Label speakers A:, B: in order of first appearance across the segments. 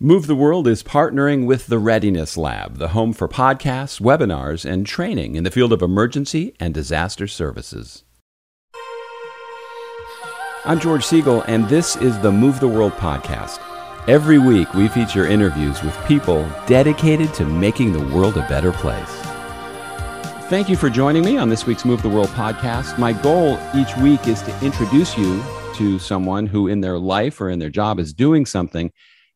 A: Move the World is partnering with the Readiness Lab, the home for podcasts, webinars, and training in the field of emergency and disaster services. I'm George Siegal, and this is the Move the World podcast. Every week, we feature interviews with people dedicated to making the world a better place. Thank you for joining me on this week's Move the World podcast. My goal each week is to introduce you to someone who, in their life or in their job, is doing something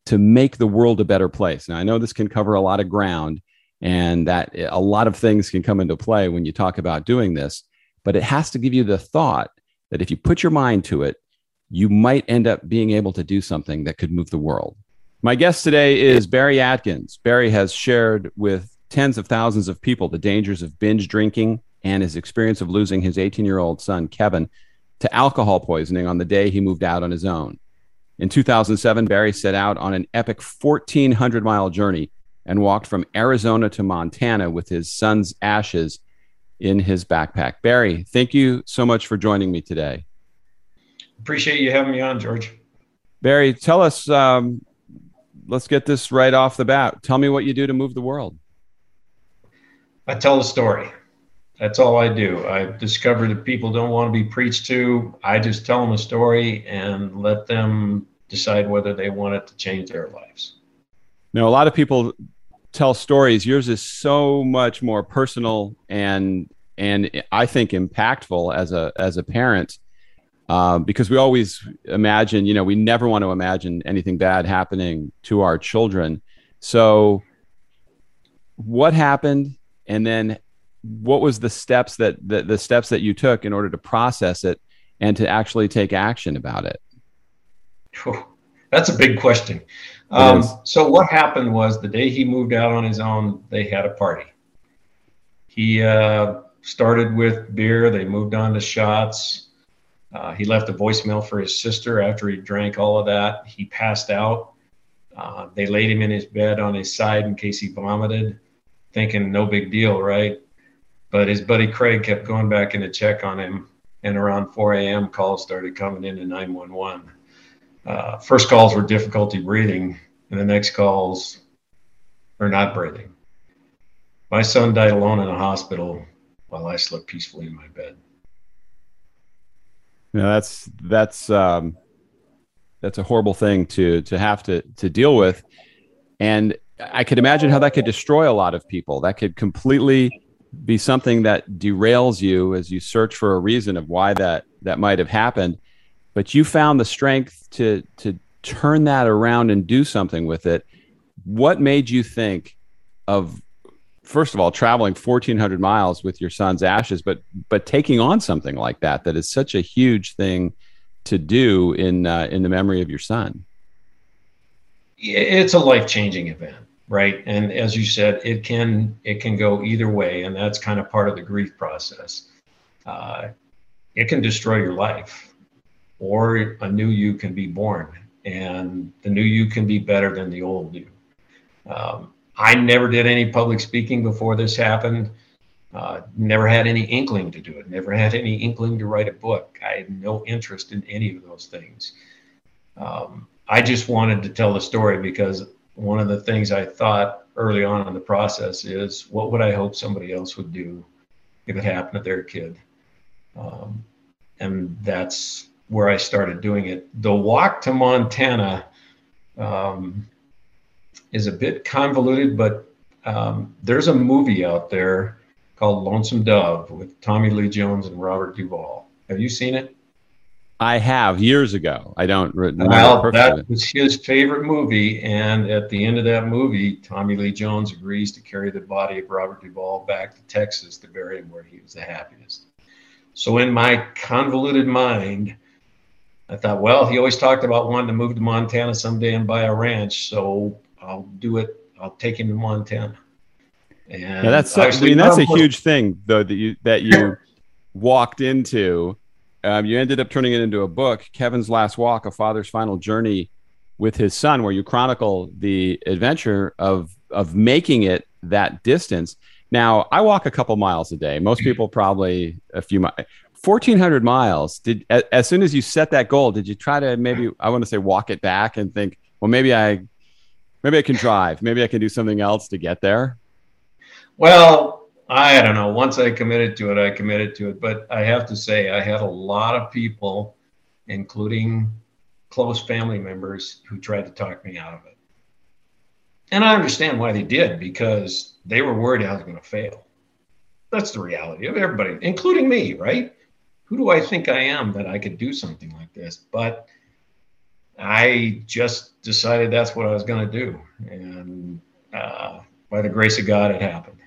A: to make the world a better place. Now, I know this can cover a lot of ground and that a lot of things can come into play when you talk about doing this, but it has to give you the thought that if you put your mind to it, you might end up being able to do something that could move the world. My guest today is Barry Adkins. Barry has shared with tens of thousands of people the dangers of binge drinking and his experience of losing his 18 year old son, Kevin, to alcohol poisoning on the day he moved out on his own. In 2007, Barry set out on an epic 1,400 mile journey and walked from Arizona to Montana with his son's ashes in his backpack. Barry, thank you so much for joining me today.
B: Appreciate you having me on, George.
A: Barry, tell us, um, let's get this right off the bat. Tell me what you do to move the world.
B: I tell a story. That's all I do. I've discovered that people don't want to be preached to. I just tell them a story and let them decide whether they want it to change their lives.
A: Now, a lot of people tell stories. Yours is so much more personal and and I think impactful as a as a parent. Uh, because we always imagine, you know, we never want to imagine anything bad happening to our children. So, what happened, and then what was the steps that the, the steps that you took in order to process it and to actually take action about it?
B: That's a big question. Um, so what happened was the day he moved out on his own, they had a party. He uh, started with beer. They moved on to shots. Uh, he left a voicemail for his sister after he drank all of that. He passed out. Uh, they laid him in his bed on his side in case he vomited, thinking no big deal, right? But his buddy Craig kept going back in to check on him, and around 4 a.m. calls started coming in to 911. Uh, first calls were difficulty breathing, and the next calls are not breathing. My son died alone in a hospital while I slept peacefully in my bed.
A: Yeah, that's that's um, that's a horrible thing to to have to to deal with, and I could imagine how that could destroy a lot of people. That could completely be something that derails you as you search for a reason of why that that might have happened but you found the strength to to turn that around and do something with it. What made you think of first of all traveling 1400 miles with your son's ashes but but taking on something like that that is such a huge thing to do in uh, in the memory of your son?
B: It's a life-changing event right? And as you said it can it can go either way and that's kind of part of the grief process. Uh, it can destroy your life or a new you can be born and the new you can be better than the old you. Um, i never did any public speaking before this happened. Uh, never had any inkling to do it. Never had any inkling to write a book. I had no interest in any of those things. Um, i just wanted to tell the story because one of the things I thought early on in the process is what would I hope somebody else would do if it happened to their kid? Um, and that's where I started doing it. The walk to Montana um, is a bit convoluted, but um, there's a movie out there called Lonesome Dove with Tommy Lee Jones and Robert Duvall. Have you seen it?
A: I have years ago. I don't remember.
B: Well, that was his favorite movie, and at the end of that movie, Tommy Lee Jones agrees to carry the body of Robert Duvall back to Texas to bury him where he was the happiest. So, in my convoluted mind, I thought, well, he always talked about wanting to move to Montana someday and buy a ranch, so I'll do it. I'll take him to Montana.
A: And yeah, that's I mean that's a huge thing though that you that you walked into um, you ended up turning it into a book, Kevin's Last Walk: A Father's Final Journey with his son, where you chronicle the adventure of of making it that distance. Now, I walk a couple miles a day. Most people probably a few miles. 1400 miles did as soon as you set that goal did you try to maybe i want to say walk it back and think well maybe i Maybe I can drive. Maybe I can do something else to get there.
B: Well, I don't know. Once I committed to it, I committed to it. But I have to say, I had a lot of people, including close family members, who tried to talk me out of it. And I understand why they did because they were worried I was going to fail. That's the reality of everybody, including me, right? Who do I think I am that I could do something like this? But I just decided that's what I was going to do. And uh, by the grace of God, it happened.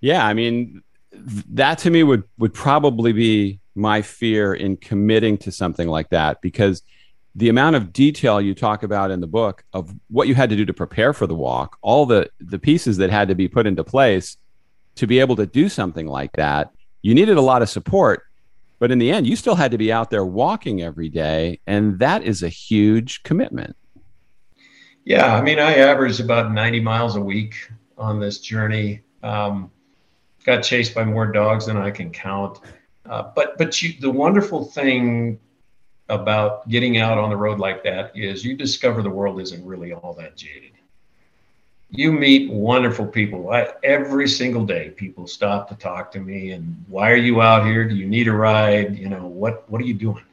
A: Yeah. I mean, that to me would, would probably be my fear in committing to something like that because the amount of detail you talk about in the book of what you had to do to prepare for the walk, all the the pieces that had to be put into place to be able to do something like that, you needed a lot of support. But in the end, you still had to be out there walking every day, and that is a huge commitment.
B: Yeah, I mean, I averaged about 90 miles a week on this journey. Um, got chased by more dogs than I can count. Uh, but but you, the wonderful thing about getting out on the road like that is you discover the world isn't really all that jaded. You meet wonderful people. I, every single day, people stop to talk to me and why are you out here? Do you need a ride? You know, what, what are you doing?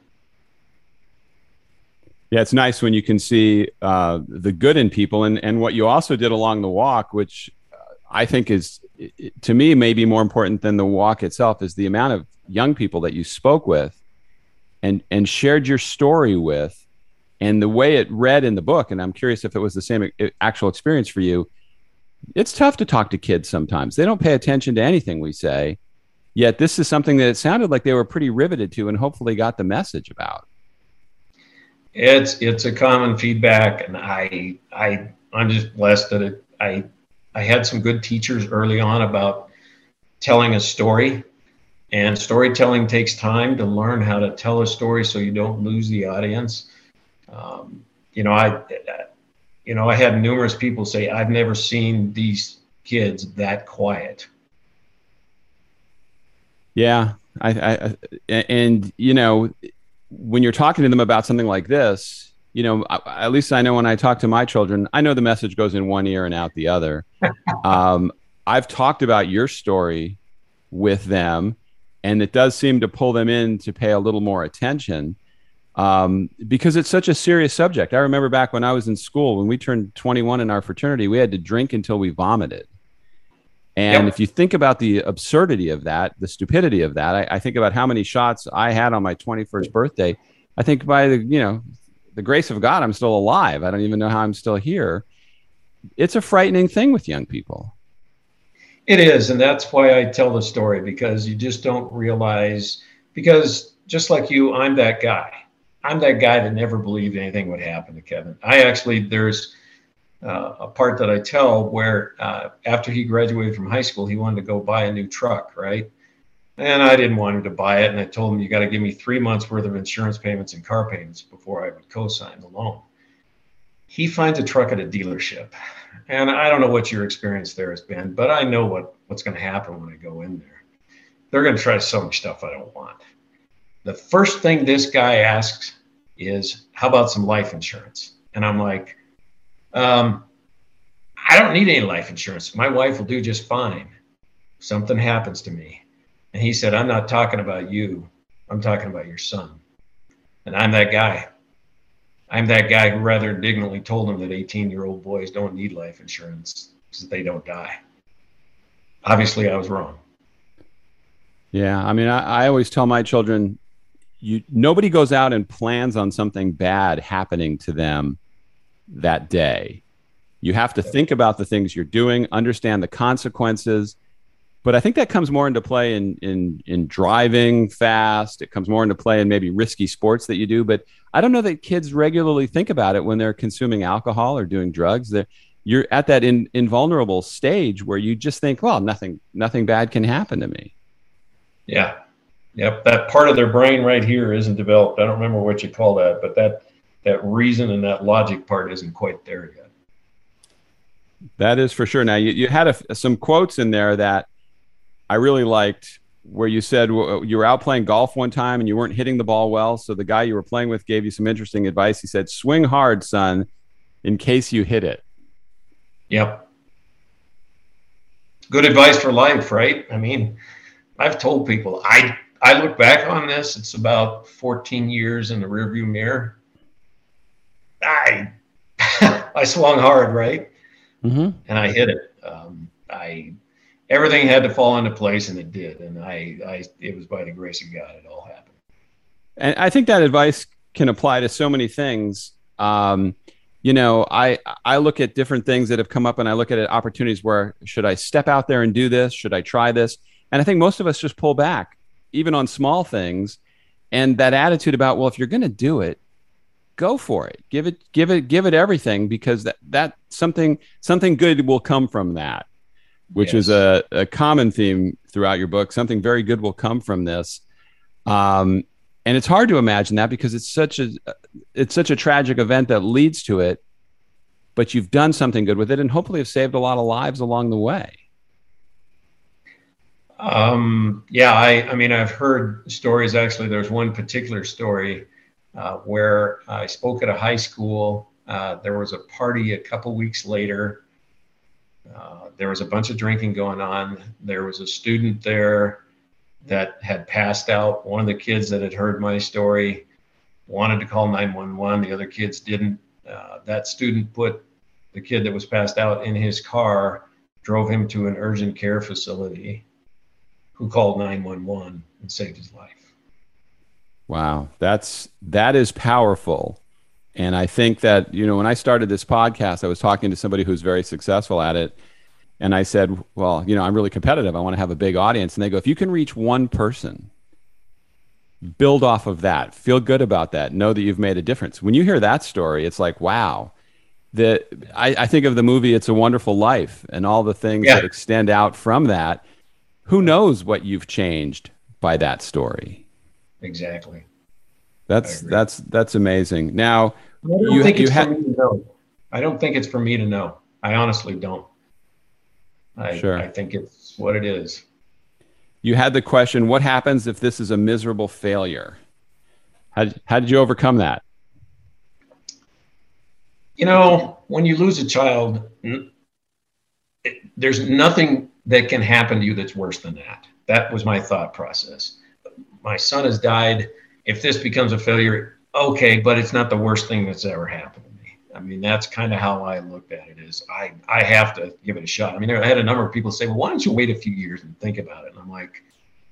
A: Yeah, it's nice when you can see uh, the good in people, and and what you also did along the walk, which I think is to me maybe more important than the walk itself, is the amount of young people that you spoke with and and shared your story with and the way it read in the book and i'm curious if it was the same actual experience for you it's tough to talk to kids sometimes. They don't pay attention to anything we say. Yet this is something that it sounded like they were pretty riveted to and hopefully got the message about.
B: It's it's a common feedback and i i i'm just blessed that it i i had some good teachers early on about telling a story. And storytelling takes time to learn how to tell a story so you don't lose the audience. Um, you know, I, you know, I had numerous people say, "I've never seen these kids that quiet."
A: Yeah, I, I, and you know, when you're talking to them about something like this, you know, at least I know when I talk to my children, I know the message goes in one ear and out the other. um, I've talked about your story with them and it does seem to pull them in to pay a little more attention um, because it's such a serious subject. I remember back when I was in school, when we turned 21 in our fraternity, we had to drink until we vomited. And yep. if you think about the absurdity of that, the stupidity of that, I, I, think about how many shots I had on my 21st birthday. I think by the, you know, the grace of God, I'm still alive. I don't even know how I'm still here. It's a frightening thing with young people.
B: It is, and that's why I tell the story because you just don't realize. Because just like you, I'm that guy. I'm that guy that never believed anything would happen to Kevin. I actually there's uh, a part that I tell where uh, after he graduated from high school, he wanted to go buy a new truck, right? And I didn't want him to buy it, and I told him you got to give me three months worth of insurance payments and car payments before I would co-sign the loan. He finds a truck at a dealership and I don't know what your experience there has been, but I know what, what's going to happen when I go in there. They're going to try to sell me stuff I don't want. The first thing this guy asks is, How about some life insurance? And I'm like, um, I don't need any life insurance. My wife will do just fine. Something happens to me. And he said, I'm not talking about you. I'm talking about your son. And I'm that guy. I'm that guy who rather indignantly told him that 18 year old boys don't need life insurance because they don't die. Obviously, I was wrong.
A: Yeah. I mean, I, I always tell my children, you nobody goes out and plans on something bad happening to them that day. You have to think about the things you're doing, understand the consequences, but I think that comes more into play in in in driving fast. It comes more into play in maybe risky sports that you do. But I don't know that kids regularly think about it when they're consuming alcohol or doing drugs. They're, you're at that in, invulnerable stage where you just think, well, nothing nothing bad can happen to me.
B: Yeah, yep. That part of their brain right here isn't developed. I don't remember what you call that, but that that reason and that logic part isn't quite there yet.
A: That is for sure. Now you, you had a, some quotes in there that I really liked where you said you were out playing golf one time and you weren't hitting the ball well. So the guy you were playing with gave you some interesting advice. He said, "Swing hard, son, in case you hit it."
B: Yep. Good advice for life, right? I mean, I've told people I I look back on this. It's about 14 years in the rearview mirror. I I swung hard, right? Mm-hmm. And I hit it. Um, I everything had to fall into place, and it did. And I, I it was by the grace of God it all happened.
A: And I think that advice can apply to so many things. Um, you know, I I look at different things that have come up, and I look at opportunities where should I step out there and do this? Should I try this? And I think most of us just pull back, even on small things. And that attitude about, well, if you're going to do it, go for it. Give it, give it, give it everything because that that something something good will come from that, which yes. is a, a common theme throughout your book. Something very good will come from this. Um, and it's hard to imagine that because it's such a it's such a tragic event that leads to it but you've done something good with it and hopefully have saved a lot of lives along the way
B: um, yeah I, I mean i've heard stories actually there's one particular story uh, where i spoke at a high school uh, there was a party a couple weeks later uh, there was a bunch of drinking going on there was a student there that had passed out. One of the kids that had heard my story wanted to call 911. The other kids didn't. Uh, that student put the kid that was passed out in his car, drove him to an urgent care facility, who called 911 and saved his life.
A: Wow, that's that is powerful. And I think that, you know, when I started this podcast, I was talking to somebody who's very successful at it and I said, well, you know, I'm really competitive. I want to have a big audience. And they go, if you can reach one person, build off of that, feel good about that, know that you've made a difference. When you hear that story, it's like, wow. The, I, I think of the movie It's a Wonderful Life and all the things yeah. that extend out from that. Who knows what you've changed by that story?
B: Exactly.
A: That's that's that's amazing. Now,
B: I don't you, think you it's ha- for me to know. I don't think it's for me to know. I honestly don't. I, sure. I think it's what it is.
A: You had the question what happens if this is a miserable failure? How, how did you overcome that?
B: You know, when you lose a child, it, there's nothing that can happen to you that's worse than that. That was my thought process. My son has died. If this becomes a failure, okay, but it's not the worst thing that's ever happened. To me. I mean, that's kind of how I looked at it. Is I I have to give it a shot. I mean, I had a number of people say, "Well, why don't you wait a few years and think about it?" And I'm like,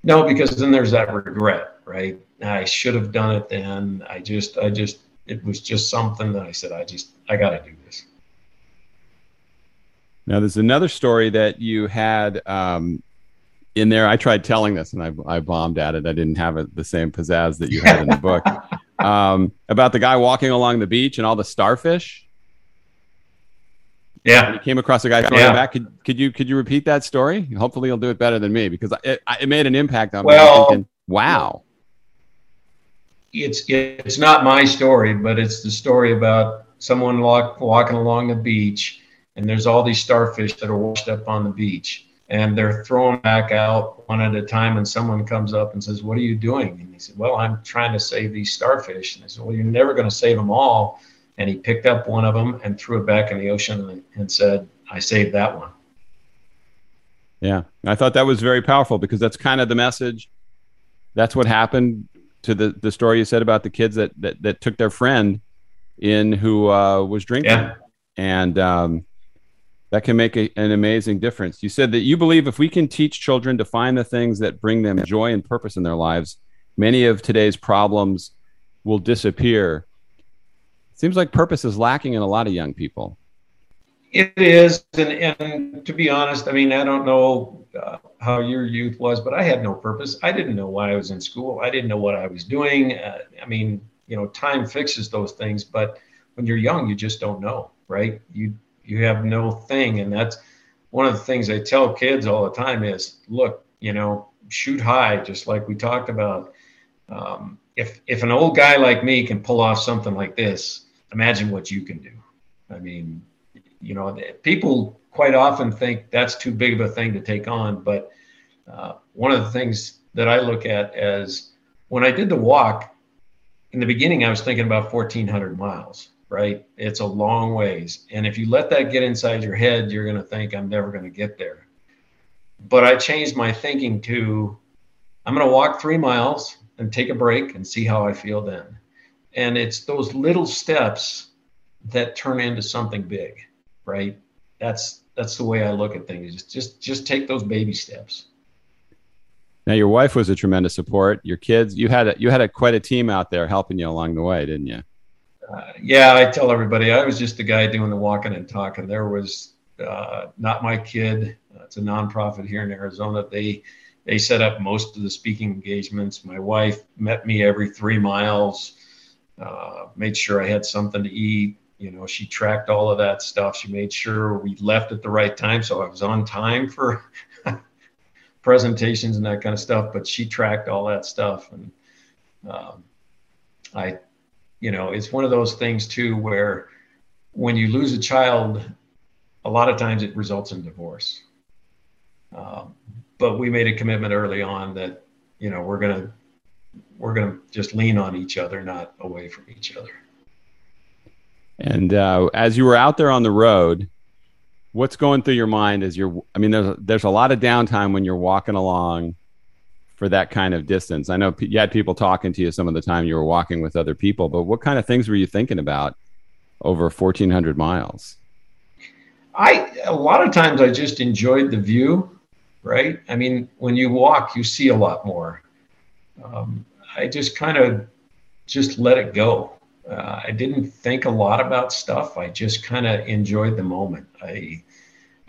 B: "No, because then there's that regret, right? I should have done it then. I just I just it was just something that I said I just I got to do this."
A: Now, there's another story that you had um, in there. I tried telling this and I, I bombed at it. I didn't have it the same pizzazz that you had in the book. um, about the guy walking along the beach and all the starfish.
B: Yeah,
A: you came across a guy throwing yeah. back. Could, could you could you repeat that story? Hopefully, you'll do it better than me because it, it made an impact on well, me. Thinking, wow,
B: it's it's not my story, but it's the story about someone walk, walking along the beach, and there's all these starfish that are washed up on the beach, and they're thrown back out one at a time and someone comes up and says what are you doing? And he said well i'm trying to save these starfish. And i said well you're never going to save them all. And he picked up one of them and threw it back in the ocean and said i saved that one.
A: Yeah. I thought that was very powerful because that's kind of the message. That's what happened to the, the story you said about the kids that, that, that took their friend in who uh, was drinking. Yeah. and um, that can make a, an amazing difference. You said that you believe if we can teach children to find the things that bring them joy and purpose in their lives, many of today's problems will disappear. Seems like purpose is lacking in a lot of young people.
B: It is, and, and to be honest, I mean, I don't know uh, how your youth was, but I had no purpose. I didn't know why I was in school. I didn't know what I was doing. Uh, I mean, you know, time fixes those things, but when you're young, you just don't know, right? You you have no thing. And that's one of the things i tell kids all the time is look you know shoot high just like we talked about. Um, if if an old guy like me can pull off something like this imagine what you can do. I mean you know people quite often think that's too big of a thing to take on but uh, one of the things that i look at as when i did the walk in the beginning i was thinking about 1400 miles right? It's a long ways. And if you let that get inside your head, you're going to think, I'm never going to get there. But I changed my thinking to, I'm going to walk three miles and take a break and see how I feel then. And it's those little steps that turn into something big, right? That's that's the way I look at things. Just just just take those baby steps.
A: Now, your wife was a tremendous support. Your kids, you had a, you had a, quite a team out there helping you along the way, didn't you?
B: Uh, yeah, I tell everybody I was just the guy doing the walking and talking. There was uh, not my kid. It's a nonprofit here in Arizona. They they set up most of the speaking engagements. My wife met me every three miles, uh, made sure I had something to eat. You know, she tracked all of that stuff. She made sure we left at the right time, so I was on time for presentations and that kind of stuff. But she tracked all that stuff, and um, I, you know, it's one of those things too where when you lose a child, a lot of times it results in divorce. Um, but we made a commitment early on that you know we're gonna we're gonna just lean on each other, not away from each other.
A: And uh, as you were out there on the road, what's going through your mind as you're i mean there's there's a lot of downtime when you're walking along for that kind of distance i know you had people talking to you some of the time you were walking with other people but what kind of things were you thinking about over 1400 miles
B: i a lot of times i just enjoyed the view right i mean when you walk you see a lot more um, i just kind of just let it go uh, I didn't think a lot about stuff. I just kind of enjoyed the moment. I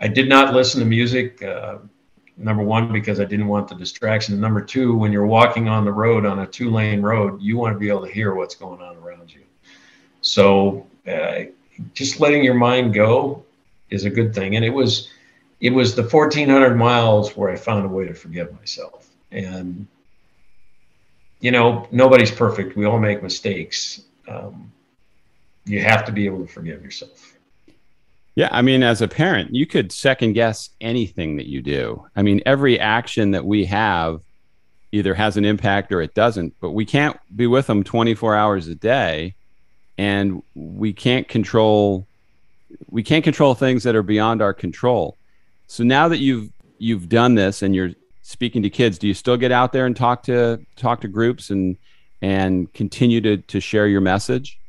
B: I did not listen to music. Uh, number one, because I didn't want the distraction. And number two, when you're walking on the road on a two lane road, you want to be able to hear what's going on around you. So uh, just letting your mind go is a good thing. And it was it was the 1400 miles where I found a way to forgive myself. And you know, nobody's perfect. We all make mistakes um, you have to be able to forgive yourself.
A: Yeah, I mean, as a parent, you could second guess anything that you do. I mean, every action that we have either has an impact or it doesn't, but we can't be with them 24 hours a day and we can't control we can't control things that are beyond our control. So now that you've you've done this and you're speaking to kids, do you still get out there and talk to talk to groups and and continue to, to share your message?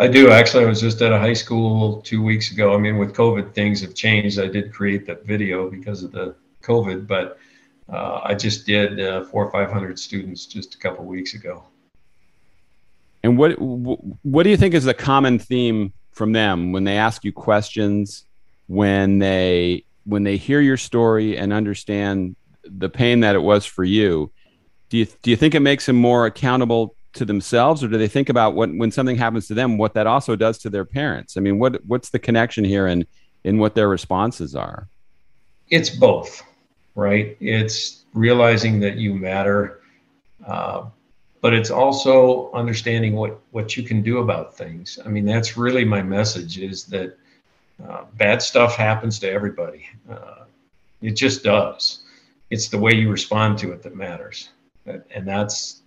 B: I do. Actually, I was just at a high school two weeks ago. I mean, with COVID, things have changed. I did create that video because of the COVID, but uh, I just did uh, four or 500 students just a couple weeks ago.
A: And what what do you think is the common theme from them when they ask you questions, when they when they hear your story and understand the pain that it was for you? do you do you think it makes them more accountable to themselves or do they think about what when something happens to them what that also does to their parents? I mean what what's the connection here in in what their responses are?
B: It's both right? It's realizing that you matter uh, but it's also understanding what what you can do about things. I mean that's really my message is that uh, bad stuff happens to everybody. Uh, it just does. It's the way you respond to it that matters. And that's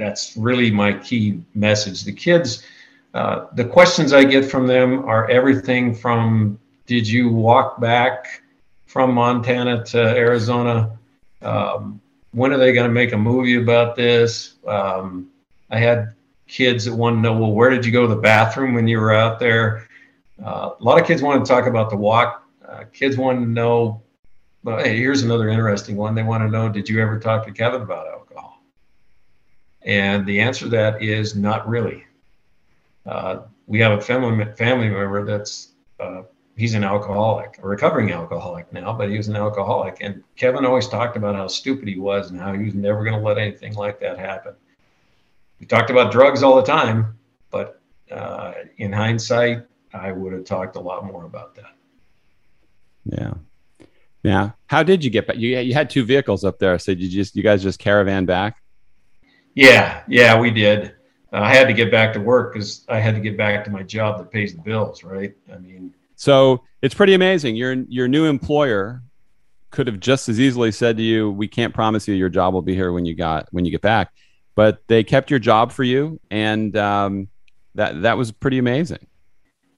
B: that's really my key message. The kids, uh, the questions I get from them are everything from Did you walk back from Montana to Arizona? Um, when are they going to make a movie about this? Um, I had kids that want to know, well, where did you go to the bathroom when you were out there? Uh, a lot of kids want to talk about the walk. Uh, kids want to know but hey, here's another interesting one. They want to know Did you ever talk to Kevin about alcohol? And the answer to that is not really. Uh, we have a family, family member that's uh, he's an alcoholic, a recovering alcoholic now, but he was an alcoholic. And Kevin always talked about how stupid he was and how he was never going to let anything like that happen. We talked about drugs all the time, but uh, in hindsight, I would have talked a lot more about that.
A: Yeah. Yeah. How did you get back? You, you had two vehicles up there. So did you just, you guys just caravan back?
B: Yeah. Yeah, we did. Uh, I had to get back to work because I had to get back to my job that pays the bills. Right. I mean,
A: so it's pretty amazing. Your, your new employer could have just as easily said to you, we can't promise you your job will be here when you got, when you get back, but they kept your job for you. And, um, that that was pretty amazing.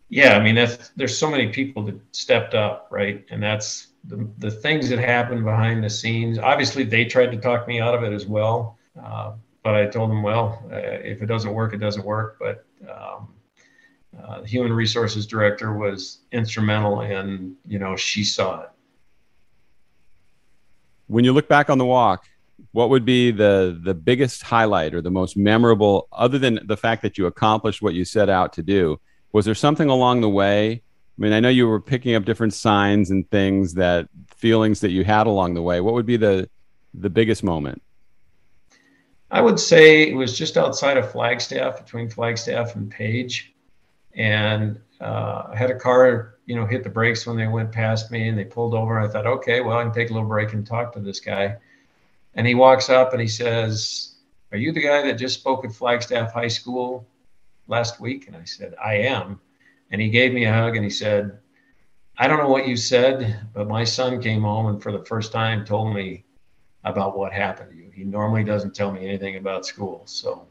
B: Yeah, I mean, that's, there's so many people that stepped up, right? And that's the, the things that happened behind the scenes. Obviously, they tried to talk me out of it as well. Uh, but I told them, well, uh, if it doesn't work, it doesn't work. But um, uh, the human resources director was instrumental in, you know, she saw it.
A: When you look back on the walk, what would be the the biggest highlight or the most memorable, other than the fact that you accomplished what you set out to do? Was there something along the way? I mean, I know you were picking up different signs and things that feelings that you had along the way. What would be the the biggest moment?
B: I would say it was just outside of Flagstaff, between Flagstaff and Page, and uh, I had a car, you know, hit the brakes when they went past me, and they pulled over. I thought, okay, well, I can take a little break and talk to this guy. And he walks up and he says, "Are you the guy that just spoke at Flagstaff High School last week?" And I said, "I am." And he gave me a hug and he said, "I don't know what you said, but my son came home and for the first time told me about what happened to you. He normally doesn't tell me anything about school. So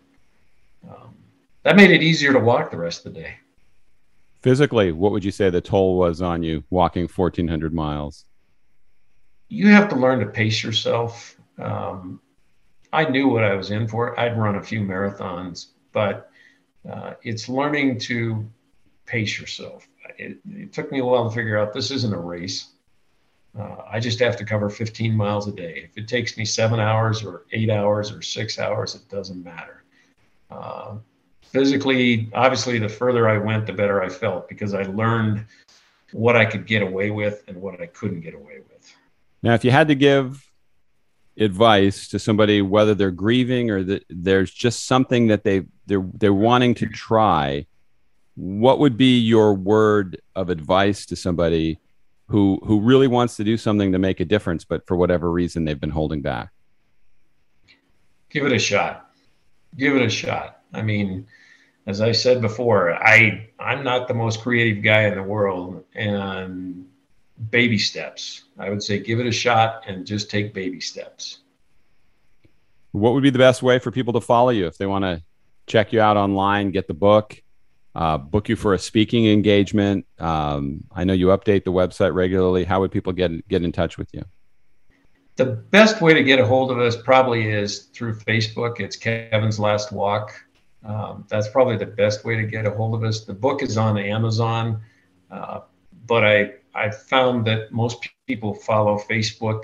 B: um, that made it easier to walk the rest of the day.
A: Physically, what would you say the toll was on you walking 1,400 miles?
B: You have to learn to pace yourself. Um, I knew what I was in for. I'd run a few marathons, but uh, it's learning to pace yourself. It, it, took me a while to figure out this isn't a race. Uh, I just have to cover 15 miles a day. If it takes me seven hours or eight hours or six hours, it doesn't matter. Uh, physically, obviously, the further I went, the better I felt because I learned what I could get away with and what I couldn't get away with.
A: Now, if you had to give advice to somebody, whether they're grieving or that there's just something that they they're they're wanting to try, what would be your word of advice to somebody who who really wants to do something to make a difference, but for whatever reason they've been holding back?
B: Give it a shot. Give it a shot. I mean, as I said before, I I'm not the most creative guy in the world, and baby steps. I would say give it a shot and just take baby steps.
A: What would be the best way for people to follow you if they want to check you out online, get the book? Uh, book you for a speaking engagement? Um, I know you update the website regularly. How would people get get in touch with you?
B: The best way to get a hold of us probably is through Facebook. It's Kevin's Last Walk. Um, that's probably the best way to get a hold of us. The book is on Amazon, uh, but I I found that most people follow Facebook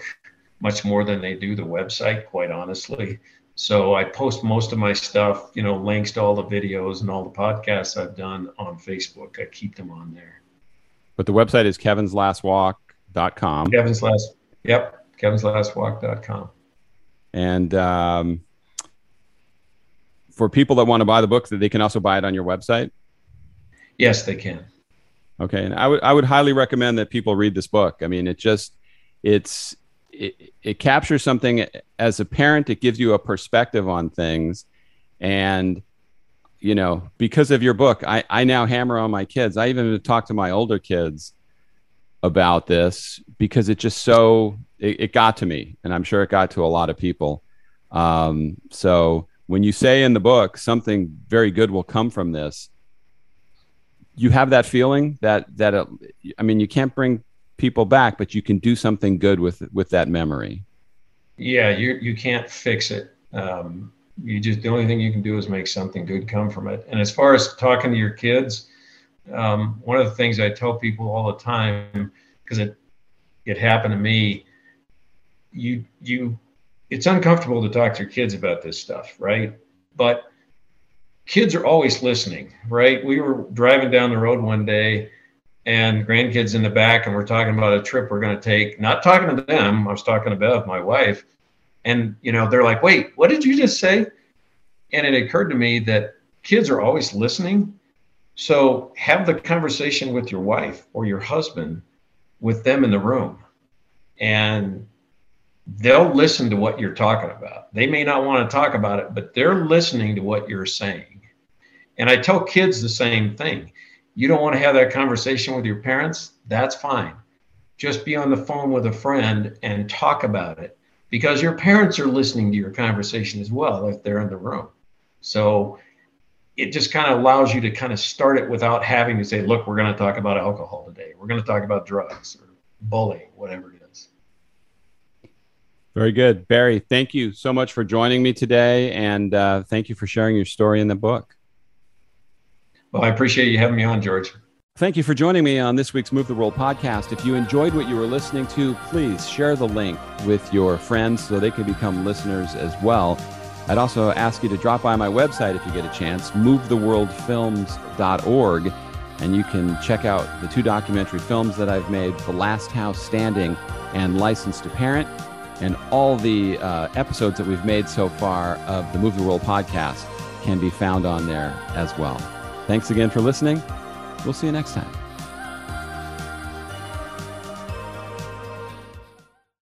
B: much more than they do the website. Quite honestly, so I post most of my stuff, you know, links to all the videos and all the podcasts I've done on Facebook. I keep them on there.
A: But the website is kevinslastwalk.com.
B: Kevin's last, yep, kevinslastwalk.com.
A: And um, for people that want to buy the book, that they can also buy it on your website.
B: Yes, they can.
A: Okay, and I would I would highly recommend that people read this book. I mean, it just it's it, it captures something as a parent it gives you a perspective on things. And you know because of your book i, I now hammer on my kids. I even talk to my older kids about this because it just so it, it got to me and i'm sure it got to a lot of people. Um, so when you say in the book something very good will come from this you have that feeling that that it, i mean you can't bring people back, but you can do something good with with that memory.
B: Yeah, you you can't fix it. Um, you just the only thing you can do is make something good come from it. And as far as talking to your kids, um, one of the things I tell people all the time because it it happened to me. You you it's uncomfortable to talk to your kids about this stuff, right? But kids are always listening, right? We were driving down the road one day and grandkids in the back, and we're talking about a trip we're going to take. Not talking to them, I was talking to Bev, my wife, and you know they're like, "Wait, what did you just say?" And it occurred to me that kids are always listening. So have the conversation with your wife or your husband with them in the room, and they'll listen to what you're talking about. They may not want to talk about it, but they're listening to what you're saying. And I tell kids the same thing you don't want to have that conversation with your parents, that's fine. Just be on the phone with a friend and talk about it because your parents are listening to your conversation as well if they're in the room. So it just kind of allows you to kind of start it without having to say, look, we're going to talk about alcohol today. We're going to talk about drugs or bullying, whatever it is.
A: Very good. Barry, thank you so much for joining me today. And uh, thank you for sharing your story in the book.
B: Well, I appreciate you having me on, George.
A: Thank you for joining me on this week's Move the World podcast. If you enjoyed what you were listening to, please share the link with your friends so they can become listeners as well. I'd also ask you to drop by my website if you get a chance, movetheworldfilms.org, and you can check out the two documentary films that I've made, The Last House Standing and License to Parent, and all the uh, episodes that we've made so far of the Move the World podcast can be found on there as well. Thanks again for listening. We'll see you next time.